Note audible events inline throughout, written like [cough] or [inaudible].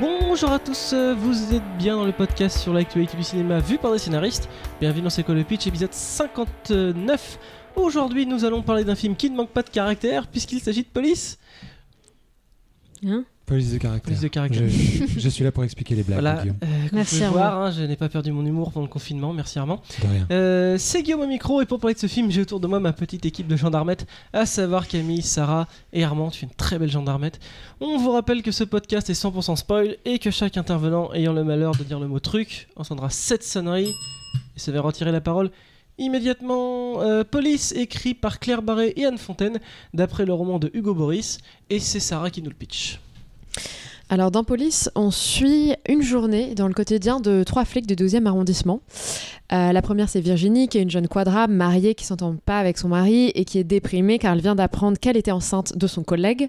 Bonjour à tous, euh, vous êtes bien dans le podcast sur l'actualité du cinéma vu par des scénaristes. Bienvenue dans C'est quoi le pitch, épisode 59. Aujourd'hui, nous allons parler d'un film qui ne manque pas de caractère puisqu'il s'agit de police. Hein? Police de caractère. Police de caractère. Je, je suis là pour expliquer les blagues, Voilà, Guillaume. euh, Merci, Armand. voir, hein, je n'ai pas perdu mon humour pendant le confinement, merci Armand. De rien. Euh, c'est Guillaume au micro et pour parler de ce film, j'ai autour de moi ma petite équipe de gendarmettes, à savoir Camille, Sarah et Armand. Tu es une très belle gendarmette. On vous rappelle que ce podcast est 100% spoil et que chaque intervenant ayant le malheur de dire le mot truc entendra cette sonnerie et se verra retirer la parole immédiatement. Euh, Police, écrit par Claire Barré et Anne Fontaine, d'après le roman de Hugo Boris, et c'est Sarah qui nous le pitch. Alors dans Police, on suit une journée dans le quotidien de trois flics du 12e arrondissement. Euh, la première, c'est Virginie, qui est une jeune quadra mariée qui s'entend pas avec son mari et qui est déprimée car elle vient d'apprendre qu'elle était enceinte de son collègue.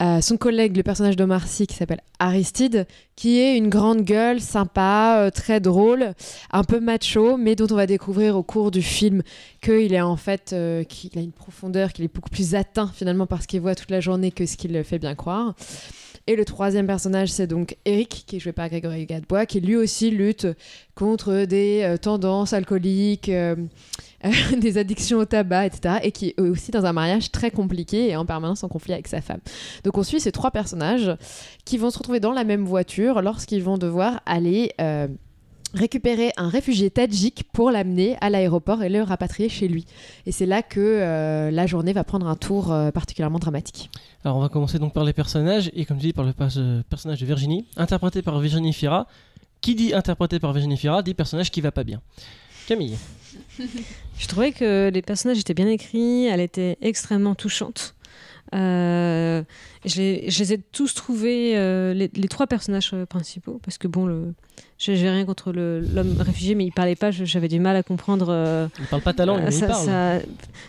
Euh, son collègue, le personnage d'Omar Sy, qui s'appelle Aristide, qui est une grande gueule, sympa, euh, très drôle, un peu macho, mais dont on va découvrir au cours du film qu'il est en fait, qu'il a une profondeur, qu'il est beaucoup plus atteint finalement par ce qu'il voit toute la journée que ce qu'il fait bien croire. Et le troisième personnage, c'est donc Eric, qui est joué par Grégory Gadebois, qui lui aussi lutte contre des euh, tendances alcooliques, euh, [laughs] des addictions au tabac, etc. Et qui est aussi dans un mariage très compliqué et en permanence en conflit avec sa femme. Donc on suit ces trois personnages qui vont se retrouver dans la même voiture lorsqu'ils vont devoir aller... euh, récupérer un réfugié tadjik pour l'amener à l'aéroport et le rapatrier chez lui. Et c'est là que euh, la journée va prendre un tour euh, particulièrement dramatique. Alors on va commencer donc par les personnages, et comme je dis par le euh, personnage de Virginie, interprété par Virginie Fira. Qui dit interprété par Virginie Fira dit personnage qui va pas bien. Camille. [laughs] Je trouvais que les personnages étaient bien écrits, elle était extrêmement touchante. Euh, je, les, je les ai tous trouvés, euh, les, les trois personnages principaux, parce que bon, le, je n'ai rien contre l'homme réfugié, mais il parlait pas, j'avais du mal à comprendre. euh, Il parle pas ta langue, mais ça- il parle. ça-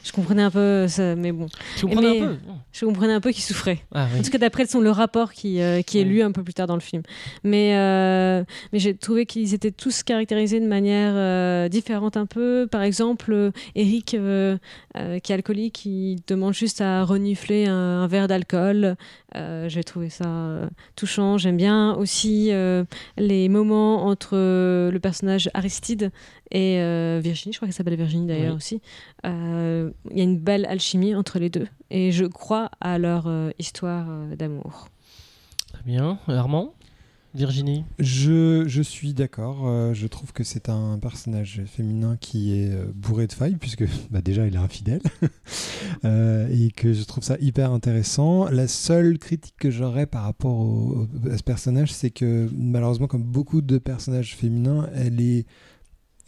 je comprenais un peu, ça, mais bon, Tu comprenais mais- un peu je comprenais un peu qu'il souffrait. Ah oui. En tout cas, d'après le rapport qui, euh, qui est lu un peu plus tard dans le film. Mais, euh, mais j'ai trouvé qu'ils étaient tous caractérisés de manière euh, différente un peu. Par exemple, euh, Eric, euh, euh, qui est alcoolique, qui demande juste à renifler un, un verre d'alcool. Euh, j'ai trouvé ça euh, touchant. J'aime bien aussi euh, les moments entre le personnage Aristide et Virginie, je crois qu'elle s'appelle Virginie d'ailleurs Oui. aussi. Il y a une belle alchimie entre les deux et je crois à leur histoire d'amour. Très bien. Armand? Virginie Je, je suis d'accord. euh, je trouve que c'est un personnage féminin qui est euh, bourré de failles, puisque [laughs] bah, déjà il est infidèle. [laughs] Euh, et que je trouve ça hyper intéressant. La seule critique que j'aurais par rapport à ce personnage, c'est que malheureusement, comme beaucoup de personnages féminins, elle est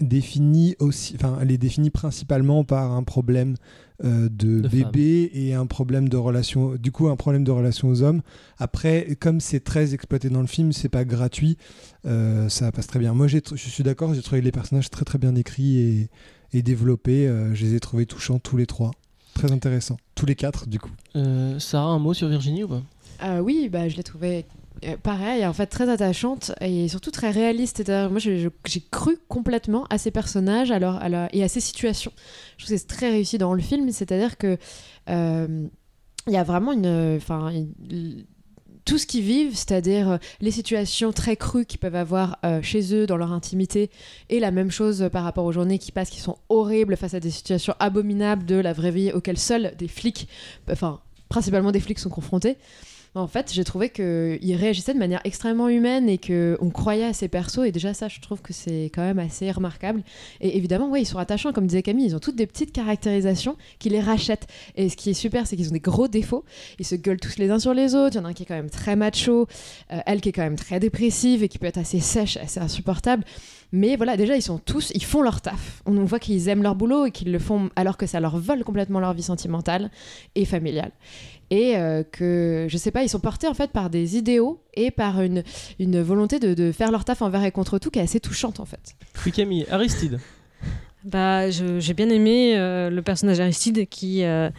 définie aussi, enfin, elle est définie principalement par un problème euh, de, De bébé et un problème de relation, du coup un problème de relation aux hommes. Après, comme c'est très exploité dans le film, c'est pas gratuit, euh, ça passe très bien. Moi, je suis d'accord, j'ai trouvé les personnages très très bien écrits et, et développés. euh, je les ai trouvés touchants tous les trois, très intéressants, tous les quatre du coup. Euh, Sarah, un mot sur Virginie ou pas? Euh, oui, bah, je l'ai trouvée euh, pareil, en fait très attachante et surtout très réaliste. Moi, j'ai cru complètement à ces personnages à et à ces situations. Je trouve que c'est très réussi dans le film, c'est-à-dire que euh, il y a vraiment une, enfin, tout ce qu'ils vivent, c'est-à-dire euh, les situations très crues qu'ils peuvent avoir chez eux dans leur intimité, et la même chose par rapport aux journées qui passent, qui sont horribles face à des situations abominables de la vraie vie auxquelles seuls des flics, enfin principalement des flics sont confrontés. En fait, j'ai trouvé qu'ils réagissaient de manière extrêmement humaine et qu'on croyait à ces persos. Et déjà, ça, je trouve que c'est quand même assez remarquable. Et évidemment, ouais, ils sont attachants, comme disait Camille. Ils ont toutes des petites caractérisations qui les rachètent. Et ce qui est super, c'est qu'ils ont des gros défauts. Ils se gueulent tous les uns sur les autres. Il y en a un qui est quand même très macho, euh, elle qui est quand même très dépressive et qui peut être assez sèche, assez insupportable. Mais voilà, déjà, ils sont tous, ils font leur taf. On voit qu'ils aiment leur boulot et qu'ils le font alors que ça leur vole complètement leur vie sentimentale et familiale. Et euh, que, je sais pas, ils sont portés en fait par des idéaux et par une, une volonté de, de faire leur taf envers et contre tout qui est assez touchante en fait. Oui, Camille. Aristide. Bah, je- j'ai bien aimé euh, le personnage Aristide qui. euh,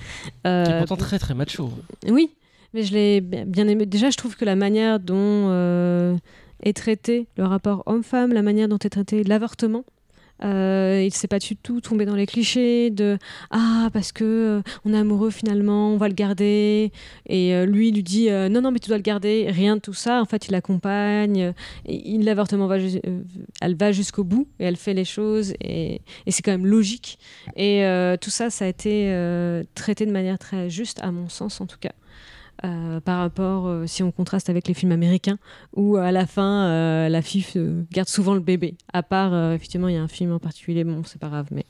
euh, Qui est pourtant très très macho. Oui, mais je l'ai bi- bien aimé. Déjà, je trouve que la manière dont euh, est traité le rapport homme-femme, la manière dont est traité l'avortement, Euh, il ne s'est pas du tout tombé dans les clichés de ah parce que euh, on est amoureux finalement, on va le garder. Et euh, lui lui dit non non mais tu dois le garder. Rien de tout ça. En fait, il l'accompagne. L'avortement va, elle va jusqu'au bout et elle fait les choses et, et c'est quand même logique. Et tout ça, ça a été traité de manière très juste à mon sens en tout cas. Euh, par rapport, euh, si on contraste avec les films américains, où à la fin, euh, la fille garde souvent le bébé. À part, effectivement, il y a un film en particulier, bon, c'est pas grave. Mais...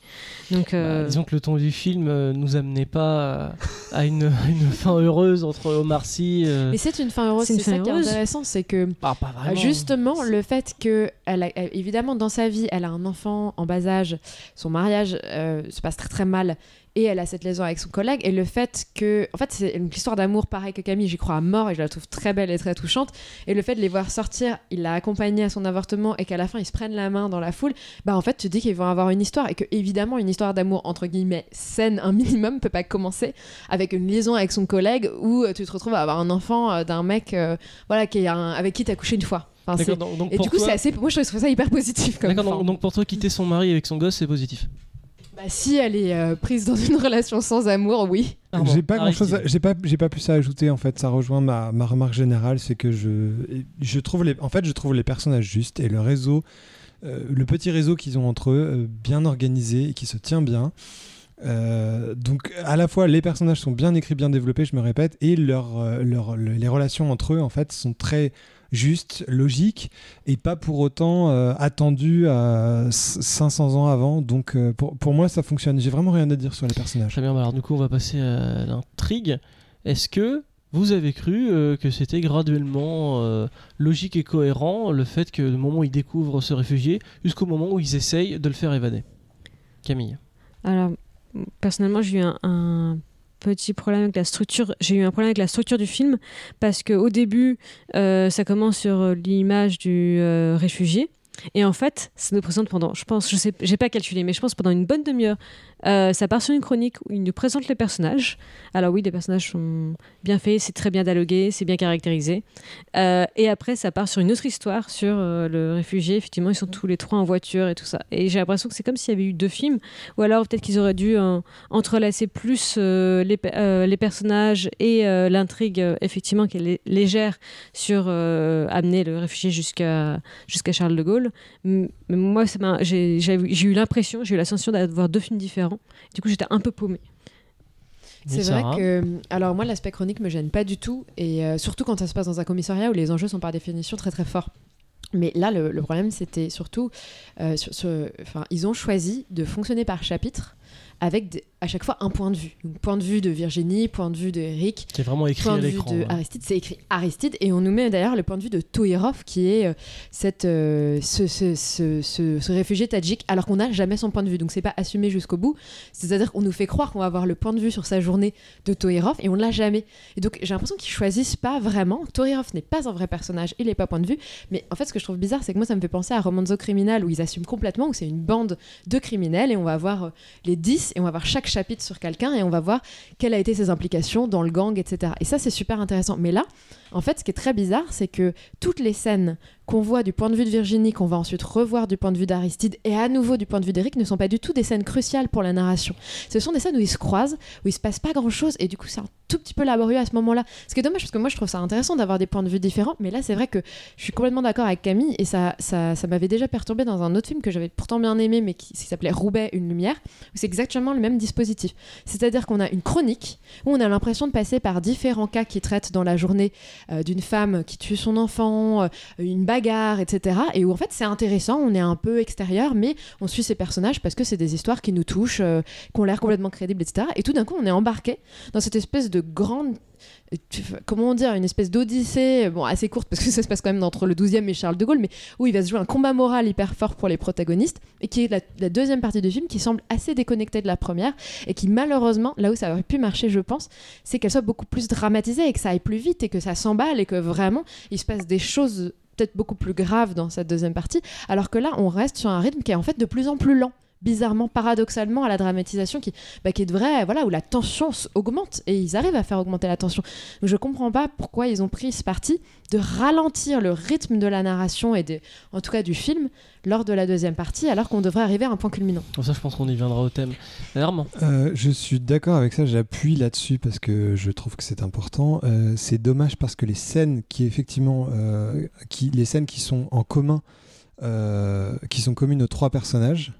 Donc, bah, disons que le ton du film nous amenait pas à une, [laughs] une, fin heureuse entre Omar Sy. Mais c'est une fin heureuse, c'est ça qui est intéressant, c'est que ah, justement, le fait que, elle évidemment, dans sa vie, elle a un enfant en bas âge, son mariage se passe très très mal et elle a cette liaison avec son collègue et le fait que en fait c'est une histoire d'amour pareil que Camille j'y crois à mort et je la trouve très belle et très touchante et le fait de les voir sortir il l'a accompagnée à son avortement et qu'à la fin ils se prennent la main dans la foule bah en fait tu dis qu'ils vont avoir une histoire et que évidemment une histoire d'amour entre guillemets saine un minimum peut pas commencer avec une liaison avec son collègue où euh, tu te retrouves à avoir un enfant euh, d'un mec euh, voilà qui est avec qui t'as couché une fois et du coup, c'est assez. Moi, je trouve ça hyper positif. D'accord, donc, donc, pour toi, quitter son mari avec son gosse, c'est positif. Bah, si elle est euh, prise dans une [laughs] relation sans amour, oui. J'ai pas grand chose, j'ai pas, j'ai pas plus à ajouter en fait. Ça rejoint ma, ma remarque générale, c'est que je, je trouve les, en fait, je trouve les personnages justes et le réseau, euh, le petit réseau qu'ils ont entre eux, euh, bien organisé et qui se tient bien. donc à la fois les personnages sont bien écrits, bien développés, je me répète, et leur, leur, les relations entre eux en fait sont très juste, logique, et pas pour autant euh, attendu à 500 ans avant. Donc euh, pour, pour, moi, ça fonctionne. J'ai vraiment rien à dire sur les personnages. Très bien, bah alors du coup, on va passer à l'intrigue. Est-ce que vous avez cru euh, que c'était graduellement logique et cohérent le fait que le moment où ils découvrent ce réfugié jusqu'au moment où ils essayent de le faire évader? Camille Alors, personnellement, j'ai eu un petit problème avec la structure. J'ai eu un problème avec la structure du film parce qu'au début, euh, ça commence sur euh, l'image du euh, réfugié. Et en fait, ça nous présente pendant, je pense, je sais, j'ai pas calculé, mais je pense pendant une bonne demi-heure, euh, ça part sur une chronique où il nous présente les personnages. Alors oui, les personnages sont bien faits, c'est très bien dialogué, c'est bien caractérisé. Euh, et après, ça part sur une autre histoire sur euh, le réfugié. Effectivement, ils sont tous les trois en voiture et tout ça. Et j'ai l'impression que c'est comme s'il y avait eu deux films, ou alors peut-être qu'ils auraient dû entrelacer plus les, personnages et l'intrigue, effectivement, qui est légère sur amener le réfugié jusqu'à Charles de Gaulle. Mais moi, j'ai eu l'impression, j'ai eu la sensation d'avoir deux films différents du coup, j'étais un peu paumée. C'est vrai que, alors moi, l'aspect chronique me gêne pas du tout, et euh, surtout quand ça se passe dans un commissariat où les enjeux sont par définition très très forts. Mais là, le, problème, c'était surtout, euh, ils ont choisi de fonctionner par chapitre avec à chaque fois un point de vue. point de vue de Virginie, point de vue de Eric. C'est vraiment écrit point de vue de Aristide, c'est écrit Aristide. Et on nous met d'ailleurs le point de vue de Toirov, qui est euh, cette, euh, ce, ce, ce, ce, réfugié tadjik, alors qu'on n'a jamais son point de vue. Donc c'est pas assumé jusqu'au bout. C'est-à-dire qu'on nous fait croire qu'on va avoir le point de vue sur sa journée de Toirov et on ne l'a jamais. Et donc j'ai l'impression qu'ils choisissent pas vraiment. Toirov n'est pas un vrai personnage, il n'est pas point de vue. Mais en fait, ce que je trouve bizarre, c'est que moi, ça me fait penser à Romanzo Criminal, où ils assument complètement, où c'est une bande de criminels et on va voir euh, les 10 et on va voir chaque chapitre sur quelqu'un et on va voir quelles a été ses implications dans le gang, etc. Et ça, c'est super intéressant. Mais là, en fait, ce qui est très bizarre, c'est que toutes les scènes qu'on voit du point de vue de Virginie, qu'on va ensuite revoir du point de vue d'Aristide et à nouveau du point de vue d'Eric, ne sont pas du tout des scènes cruciales pour la narration. Ce sont des scènes où ils se croisent, où il se passe pas grand chose et du coup c'est un tout petit peu laborieux à ce moment-là. Ce qui est dommage parce que moi je trouve ça intéressant d'avoir des points de vue différents, mais là c'est vrai que je suis complètement d'accord avec Camille et ça, ça, m'avait déjà perturbé dans un autre film que j'avais pourtant bien aimé mais qui, s'appelait Roubaix, une lumière, où c'est exactement le même dispositif. C'est-à-dire qu'on a une chronique où on a l'impression de passer par différents cas qui traitent dans la journée euh, d'une femme qui tue son enfant, euh, une etc. Et où en fait c'est intéressant, on est un peu extérieur, mais on suit ces personnages parce que c'est des histoires qui nous touchent, euh, qui ont l'air complètement crédibles, etc. Et tout d'un coup on est embarqué dans cette espèce de grande comment dire, une espèce d'odyssée, bon, assez courte parce que [laughs] ça se passe quand même entre le 12e et Charles de Gaulle, mais où il va se jouer un combat moral hyper fort pour les protagonistes et qui est la, la, deuxième partie du film qui semble assez déconnectée de la première et qui malheureusement, là où ça aurait pu marcher, je pense, c'est qu'elle soit beaucoup plus dramatisée et que ça aille plus vite et que ça s'emballe et que vraiment il se passe des choses peut-être beaucoup plus graves dans cette deuxième partie, alors que là on reste sur un rythme qui est en fait de plus en plus lent bizarrement, paradoxalement à la dramatisation qui, bah, qui est de vrai, voilà, où la tension augmente et ils arrivent à faire augmenter la tension. Donc je comprends pas pourquoi ils ont pris ce parti de ralentir le rythme de la narration et de, en tout cas du film lors de la deuxième partie, alors qu'on devrait arriver à un point culminant. Ça, je pense qu'on y viendra au thème. Armand. Euh, je suis d'accord avec ça, j'appuie là-dessus parce que je trouve que c'est important. Euh, c'est dommage parce que les scènes qui effectivement, euh, qui, les scènes qui sont en commun, euh, qui sont communes aux trois personnages,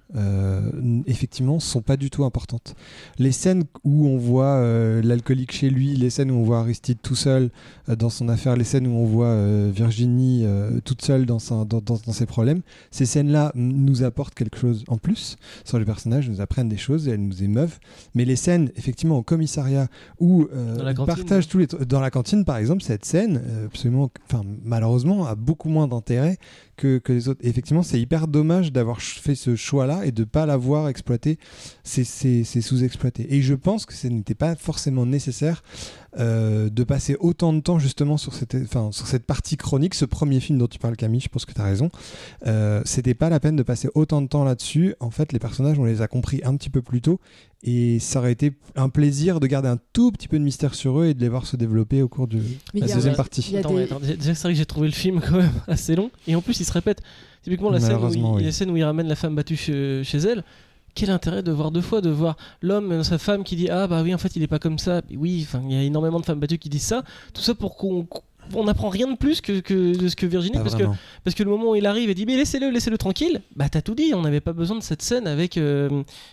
effectivement, sont pas du tout importantes. Les scènes où on voit euh, l'alcoolique chez lui, les scènes où on voit Aristide tout seul euh, dans son affaire, les scènes où on voit euh, Virginie euh, toute seule dans, sa- dans- dans- dans ses problèmes, ces scènes-là nous apportent quelque chose en plus sur les personnages, nous apprennent des choses, et elles nous émeuvent. Mais les scènes, effectivement, au commissariat où euh, cantine. partagent tous les dans la cantine, par exemple, cette scène, euh, absolument, enfin malheureusement, a beaucoup moins d'intérêt que, que les autres. Et effectivement, c'est hyper dommage d'avoir fait ce choix-là et de pas l'avoir exploité. C'est sous-exploité. Et je pense que ce n'était pas forcément nécessaire euh, de passer autant de temps justement sur cette, enfin, sur cette partie chronique, ce premier film dont tu parles Camille, je pense que tu as raison. Euh, C'était pas la peine de passer autant de temps là-dessus. En fait, les personnages, on les a compris un petit peu plus tôt. Et ça aurait été un plaisir de garder un tout petit peu de mystère sur eux et de les voir se développer au cours de Mais la deuxième partie. y a Attends, des- ouais, attends, déjà, c'est vrai que j'ai trouvé le film quand même [laughs] assez long. Et en plus, il se répète. Typiquement, la scène où il, oui. la scène où il ramène la femme battue chez, chez elle. Quel intérêt de voir deux fois, de voir l'homme et sa femme qui dit Ah bah oui, en fait, il est pas comme ça. Oui, enfin, il y a énormément de femmes battues qui disent ça. Tout ça pour qu'on on n'apprend rien de plus que, que de ce que Virginie, parce que, vraiment. parce que le moment où il arrive et dit mais laissez-le, laissez-le tranquille, bah t'as tout dit, on n'avait pas besoin de cette scène avec, euh,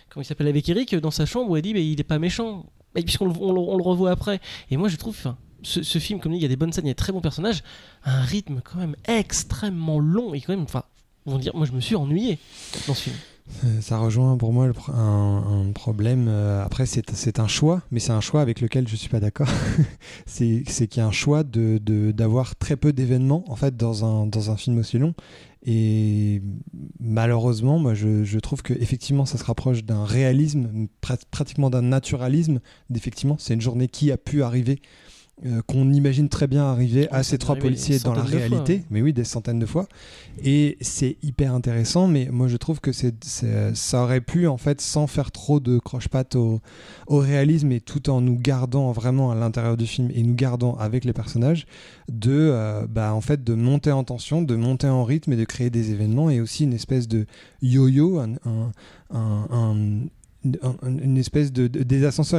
comment il s'appelle, avec Eric dans sa chambre où elle dit mais il est pas méchant, et puisqu'on le, on le- on le revoit après. Et moi je trouve, ce, ce film, comme dit, il y a des bonnes scènes, il y a de très bons personnages, un rythme quand même extrêmement long et quand même, enfin, on va dire, moi je me suis ennuyé dans ce film. Euh, Ça rejoint pour moi un, problème. euh, après, c'est un choix, mais c'est un choix avec lequel je suis pas d'accord. [laughs] c'est qu'il y a un choix de de- d'avoir très peu d'événements en fait dans un dans un film aussi long. Et malheureusement, moi, je, je trouve que effectivement, ça se rapproche d'un réalisme, prat- pratiquement d'un naturalisme. D'effectivement, c'est une journée qui a pu arriver. Euh, qu'on imagine très bien arriver à ces trois policiers dans la fois, réalité, mais oui, des centaines de fois. Et c'est hyper intéressant, mais moi je trouve que c'est, ça aurait pu, en fait, sans faire trop de croche-patte au, au réalisme et tout en nous gardant vraiment à l'intérieur du film et nous gardant avec les personnages, de, euh, bah, en fait, de monter en tension, de monter en rythme et de créer des événements et aussi une espèce de yo-yo, un- un- un- un- un- une espèce de, de-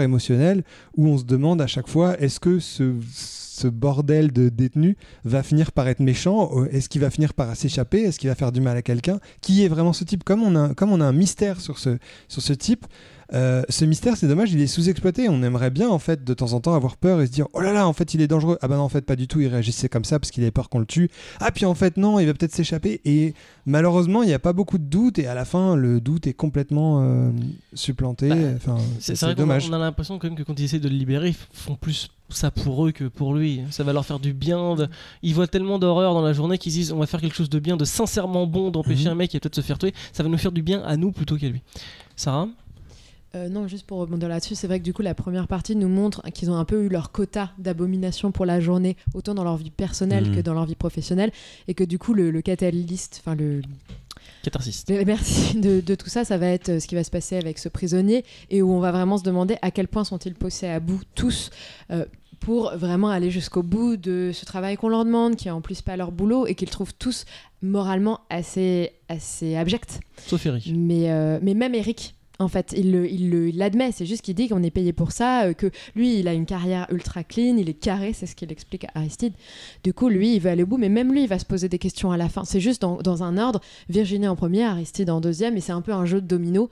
émotionnels où on se demande à chaque fois est-ce que ce, ce bordel de détenus va finir par être méchant? Euh, Est-ce qu'il va finir par s'échapper? Est-ce qu'il va faire du mal à quelqu'un? Qui est vraiment ce type? Comme on, a, comme on a un mystère sur ce, sur ce type, euh, ce mystère, c'est dommage, il est sous-exploité. On aimerait bien, en fait, de temps en temps avoir peur et se dire Oh là là, en fait, il est dangereux. Ah bah non, en fait, pas du tout, il réagissait comme ça parce qu'il avait peur qu'on le tue. Ah, puis en fait, non, il va peut-être s'échapper. Et malheureusement, il n'y a pas beaucoup de doute et à la fin, le doute est complètement euh, supplanté. Bah, Enfin, C'est vrai dommage. on a l'impression quand même que quand ils essaient de le libérer, ils font plus ça pour eux que pour lui. Ça va leur faire du bien. de- Ils voient tellement d'horreur dans la journée qu'ils disent on va faire quelque chose de bien, de sincèrement bon, d'empêcher Mhm. un mec qui va peut-être se faire tuer. Ça va nous faire du bien à nous plutôt qu'à lui. Sarah? Euh, non, juste pour rebondir là-dessus, c'est vrai que du coup, la première partie nous montre qu'ils ont un peu eu leur quota d'abomination pour la journée, autant dans leur vie personnelle Mhm. que dans leur vie professionnelle, et que du coup, le, le catalyste, enfin le, Catharsis. merci de, de tout ça, ça va être euh, ce qui va se passer avec ce prisonnier, et où on va vraiment se demander à quel point sont-ils poussés à bout tous. euh, pour vraiment aller jusqu'au bout de ce travail qu'on leur demande, qui est en plus pas leur boulot et qu'ils trouvent tous moralement assez, assez abjects. Sauf Eric. Mais, euh, mais même Eric, en fait, il le- il le- il l'admet. c'est juste qu'il dit qu'on est payé pour ça, euh, que lui, il a une carrière ultra clean, il est carré, c'est ce qu'il explique à Aristide. Du coup, lui, il veut aller au bout, mais même lui, il va se poser des questions à la fin. C'est juste dans, dans un ordre, Virginie en premier, Aristide en deuxième, et c'est un peu un jeu de domino.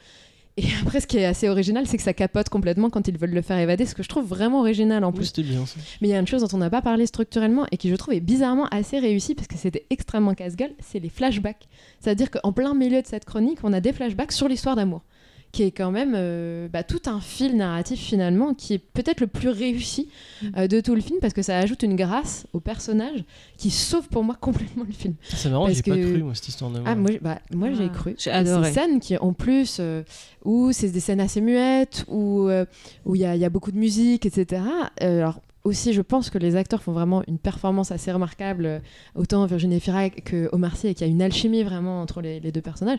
Et [laughs] après, ce qui est assez original, c'est que ça capote complètement quand ils veulent le faire évader, ce que je trouve vraiment original en Oui, plus. c'était bien ça. Mais il y a une chose dont on n'a pas parlé structurellement et qui je trouve est bizarrement assez réussie parce que c'était extrêmement casse-gueule, c'est les flashbacks. C'est-à-dire qu'en plein milieu de cette chronique, on a des flashbacks sur l'histoire d'amour, qui est quand même euh, bah, tout un fil narratif finalement, qui est peut-être le plus réussi euh, de tout le film parce que ça ajoute une grâce au personnage qui sauve pour moi [laughs] complètement le film. C'est marrant, j'ai pas que- cru moi cette histoire d'amour. Ah, moi, bah, moi j'ai Ah, cru. j'ai adoré. Ces scènes qui, en plus, euh, où c'est des scènes assez muettes, où euh, où il y, a- il y a beaucoup de musique, etc. Euh, alors, aussi, je pense que les acteurs font vraiment une performance assez remarquable, euh, autant Virginie Efira que Omar Sy, et qu'il y a une alchimie vraiment entre les, les deux personnages.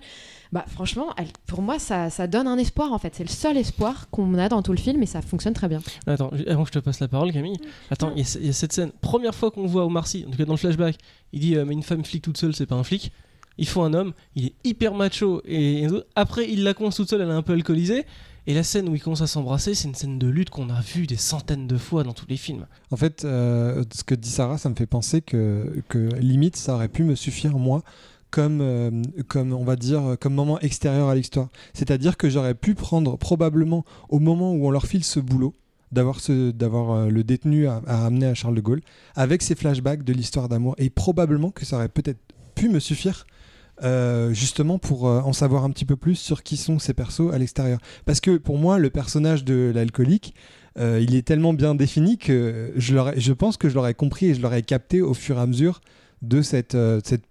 Bah, franchement, elle, pour moi, ça, ça donne un espoir en fait. C'est le seul espoir qu'on a dans tout le film et ça fonctionne très bien. Attends, avant que je te passe la parole, Camille, attends, il y, a y cette scène. Première fois qu'on voit Omar Sy, en tout cas dans le flashback, il dit euh, Mais une femme flic toute seule, c'est pas un flic. Il faut un homme, il est hyper macho. Et, et après, il la coince toute seule, elle est un peu alcoolisée. Et la scène où ils commencent à s'embrasser, c'est une scène de lutte qu'on a vue des centaines de fois dans tous les films. En fait, euh, ce que dit Sarah, ça me fait penser que, que limite, ça aurait pu me suffire, moi, comme, euh, comme on va dire, comme moment extérieur à l'histoire. C'est-à-dire que j'aurais pu prendre probablement au moment où on leur file ce boulot, d'avoir d'avoir euh, le détenu à, à amener à Charles de Gaulle, avec ces flashbacks de l'histoire d'amour, et probablement que ça aurait peut-être pu me suffire. Euh, justement pour euh, en savoir un petit peu plus sur qui sont ces persos à l'extérieur. Parce que pour moi, le personnage de l'alcoolique, euh, il est tellement bien défini que je, pense que je l'aurais compris et je l'aurais capté au fur et à mesure de cette,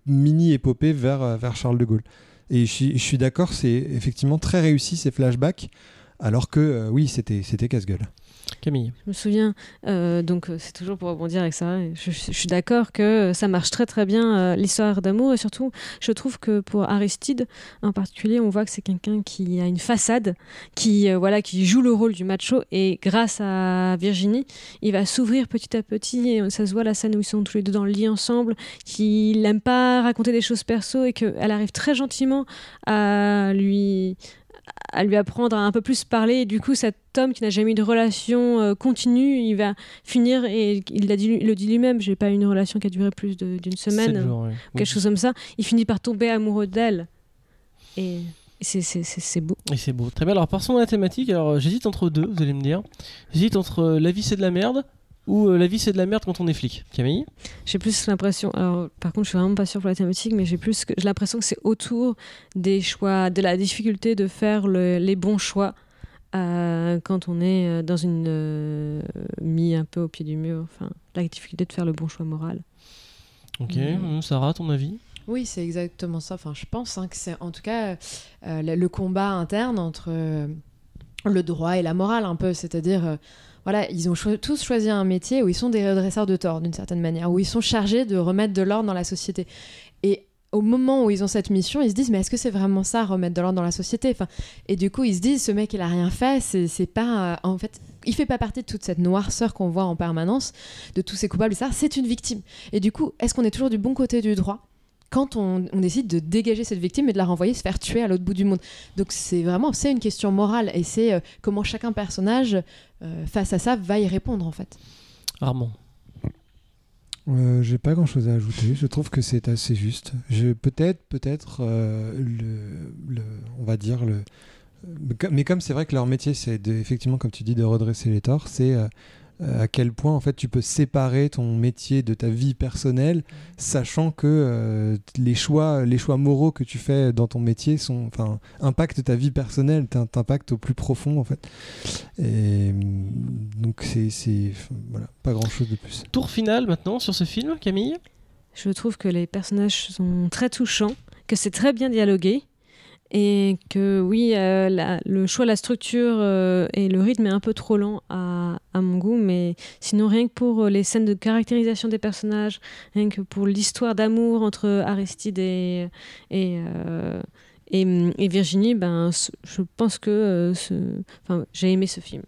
mini-épopée vers, Charles de Gaulle. Et je suis d'accord, c'est effectivement très réussi ces flashbacks, alors que euh, oui, c'était c'était casse-gueule. Camille. Je me souviens, euh, donc euh, c'est toujours pour rebondir avec ça, je, je- je suis d'accord que ça marche très très bien euh, l'histoire d'amour et surtout je trouve que pour Aristide en particulier on voit que c'est quelqu'un qui a une façade, qui, euh, voilà, qui joue le rôle du macho et grâce à Virginie il va s'ouvrir petit à petit et ça se voit la scène où ils sont tous les deux dans le lit ensemble, qu'il n'aime pas raconter des choses perso et qu'elle arrive très gentiment à lui à lui apprendre à un peu plus parler. Et du coup, cet homme qui n'a jamais eu de relation euh, continue, il va finir, et il, dit, le dit lui-même, j'ai pas eu une relation qui a duré plus de- d'une semaine, ou quelque chose comme ça. Il finit par tomber amoureux d'elle. Et c'est, beau. Et c'est beau. Très bien. Alors, passons à la thématique. Alors, j'hésite entre deux, vous allez me dire. J'hésite entre euh, la vie c'est de la merde ou euh, la vie c'est de la merde quand on est flic. Camille J'ai plus l'impression, alors par contre, je suis vraiment pas sûre pour la thématique, mais j'ai plus l'impression que c'est autour des choix, de la difficulté de faire le- les bons choix. euh, quand on est euh, dans une euh, mis un peu au pied du mur, enfin la difficulté de faire le bon choix moral. Ok. Hum, Sarah, ton avis Oui, c'est exactement ça. Enfin, je pense hein, que c'est en tout cas euh, le, le combat interne entre euh, le droit et la morale, un peu. C'est-à-dire, euh, voilà, ils ont tous choisi un métier où ils sont des redresseurs de tort, d'une certaine manière, où ils sont chargés de remettre de l'ordre dans la société. Et au moment où ils ont cette mission, ils se disent mais est-ce que c'est vraiment ça remettre de l'ordre dans la société? Et du coup ils se disent ce mec il a rien fait, c'est pas euh, en fait il fait pas partie de toute cette noirceur qu'on voit en permanence de tous ces coupables ça c'est une victime. Et du coup est-ce qu'on est toujours du bon côté du droit? Quand on, on décide de dégager cette victime et de la renvoyer se faire tuer à l'autre bout du monde. Donc c'est vraiment c'est une question morale et c'est euh, comment chacun personnage euh, face à ça va y répondre en fait. Armand. Euh, J'ai pas grand chose à ajouter. Je trouve que c'est assez juste. Je peut-être, peut-être euh, le, le- on va dire le. mais comme- c'est vrai que leur métier, c'est effectivement, comme tu dis, de redresser les torts, c'est à quel point en fait tu peux séparer ton métier de ta vie personnelle, sachant que euh, les choix, les choix moraux que tu fais dans ton métier sont, enfin, impactent ta vie personnelle, t'im- t'impactent au plus profond en fait. Et hum, donc c'est, c'est, voilà, pas grand chose de plus. Tour final maintenant sur ce film, Camille? Je trouve que les personnages sont très touchants, que c'est très bien dialogué et que oui, euh, la- le choix la structure euh, et le rythme est un peu trop lent à, à mon goût, mais sinon rien que pour euh, les scènes de caractérisation des personnages, rien que pour l'histoire d'amour entre Aristide et, et, euh, et, et Virginie, ben, je pense que euh, ce- enfin, j'ai aimé ce film.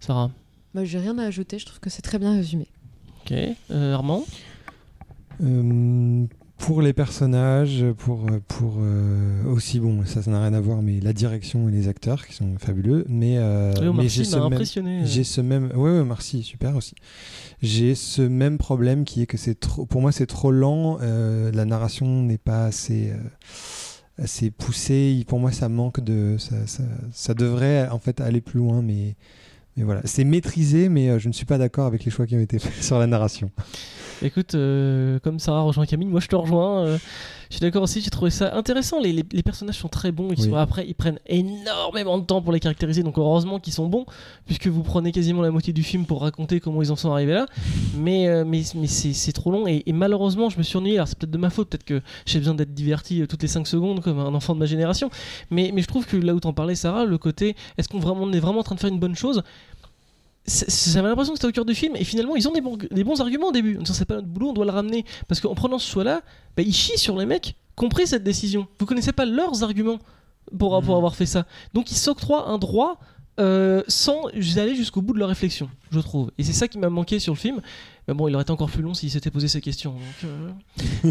Sarah. Moi j'ai rien à ajouter, je trouve que c'est très bien résumé. Ok. Euh, Armand? Euh, pour les personnages, pour, pour euh, aussi, bon, ça ça n'a rien à voir, mais la direction et les acteurs qui sont fabuleux. Mais, euh, Oui, mais j'ai ce même, euh. j'ai ce même, ouais, ouais, merci, super aussi. J'ai ce même problème qui est que c'est trop, pour moi, c'est trop lent. euh, la narration n'est pas assez, euh, assez poussée. Pour moi, ça manque de, ça, ça, ça devrait en fait aller plus loin, mais. Mais voilà, c'est maîtrisé, mais euh, je ne suis pas d'accord avec les choix qui ont été faits [laughs] sur la narration. Écoute, euh, comme Sarah rejoint Camille, moi je te rejoins. euh, je suis d'accord aussi, j'ai trouvé ça intéressant. Les, les- les personnages sont très bons. Ils Oui. sont, après, ils prennent énormément de temps pour les caractériser. Donc heureusement qu'ils sont bons, puisque vous prenez quasiment la moitié du film pour raconter comment ils en sont arrivés là. Mais, euh, mais, mais c'est trop long. Et, et malheureusement, je me suis ennuyé. Alors c'est peut-être de ma faute. Peut-être que j'ai besoin d'être diverti euh, toutes les 5 secondes comme un enfant de ma génération. Mais, mais je trouve que là où t'en parlais, Sarah, le côté est-ce qu'on est vraiment en train de faire une bonne chose? J'avais l'impression que c'était au cœur du film et finalement ils ont des bons, des bons arguments au début. En disant c'est pas notre boulot, on doit le ramener parce qu'en prenant ce choix-là, bah, ils chient sur les mecs qui ont pris cette décision. Vous connaissez pas leurs arguments pour, pour Mhm. avoir fait ça. Donc ils s'octroient un droit euh, sans aller jusqu'au bout de leur réflexion, je trouve. Et c'est ça qui m'a manqué sur le film. Mais bon, il aurait été encore plus long s'il s'était posé ces questions. donc, euh.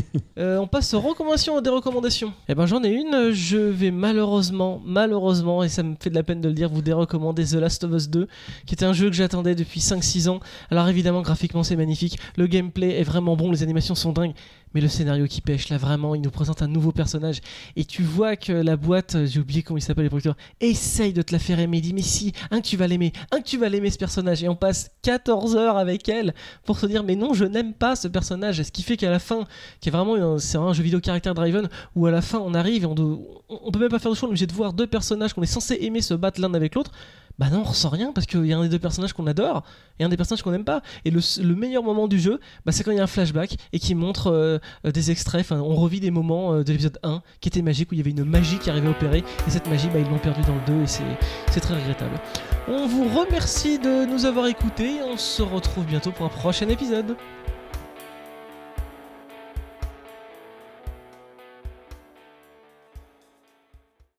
[laughs] Euh, on passe aux recommandations des recommandations. Eh ben j'en ai une. Je vais malheureusement, malheureusement, et ça me fait de la peine de le dire, vous dérecommander The Last of Us 2, qui était un jeu que j'attendais depuis 5-6 ans. Alors évidemment, graphiquement c'est magnifique, le gameplay est vraiment bon, les animations sont dingues, mais le scénario qui pêche là vraiment, il nous présente un nouveau personnage. Et tu vois que la boîte, euh, j'ai oublié comment il s'appelle les producteurs, essaye de te la faire aimer. Il dit mais si, un que tu vas l'aimer, un que tu vas l'aimer ce personnage. Et on passe 14 heures avec elle pour se dire mais non, je n'aime pas ce personnage. Et ce qui fait qu'à la fin, qui est vraiment c'est un jeu vidéo character driven, où à la fin on arrive et on, peut même pas faire de choix, on est obligé de voir deux personnages qu'on est censé aimer se battre l'un avec l'autre. Bah non, on ressent rien parce qu'il y a un des deux personnages qu'on adore et un des personnages qu'on n'aime pas. Et le, le meilleur moment du jeu, bah, c'est quand il y a un flashback et qui montre euh, des extraits. Enfin, on revit des moments euh, de l'épisode 1 qui étaient magiques où il y avait une magie qui arrivait à opérer. Et cette magie, bah, ils l'ont perdue dans le 2 et c'est très regrettable. On vous remercie de nous avoir écoutés et on se retrouve bientôt pour un prochain épisode.